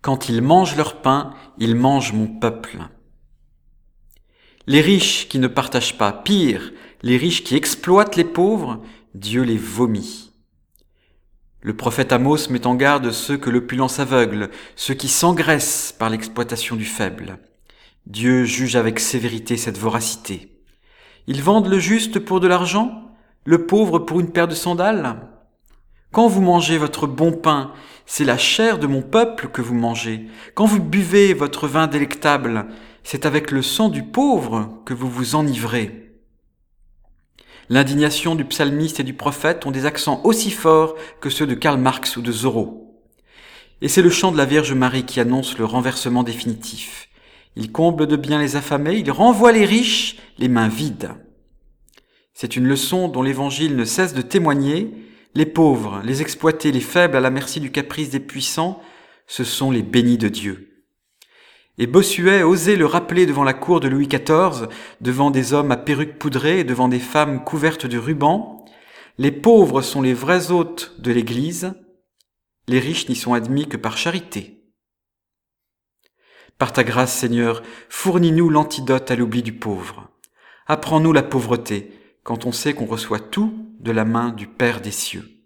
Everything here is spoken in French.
Quand ils mangent leur pain, ils mangent mon peuple. Les riches qui ne partagent pas, pire, les riches qui exploitent les pauvres, Dieu les vomit. Le prophète Amos met en garde ceux que l'opulence aveugle, ceux qui s'engraissent par l'exploitation du faible. Dieu juge avec sévérité cette voracité. Ils vendent le juste pour de l'argent, le pauvre pour une paire de sandales. Quand vous mangez votre bon pain, c'est la chair de mon peuple que vous mangez. Quand vous buvez votre vin délectable, c'est avec le sang du pauvre que vous vous enivrez. L'indignation du psalmiste et du prophète ont des accents aussi forts que ceux de Karl Marx ou de Zorro. Et c'est le chant de la Vierge Marie qui annonce le renversement définitif. Il comble de bien les affamés, il renvoie les riches les mains vides. C'est une leçon dont l'Évangile ne cesse de témoigner. Les pauvres, les exploités, les faibles à la merci du caprice des puissants, ce sont les bénis de Dieu. Et Bossuet osait le rappeler devant la cour de Louis XIV, devant des hommes à perruques poudrées devant des femmes couvertes de rubans. Les pauvres sont les vrais hôtes de l'Église, les riches n'y sont admis que par charité. Par ta grâce, Seigneur, fournis-nous l'antidote à l'oubli du pauvre. Apprends-nous la pauvreté, quand on sait qu'on reçoit tout de la main du Père des cieux.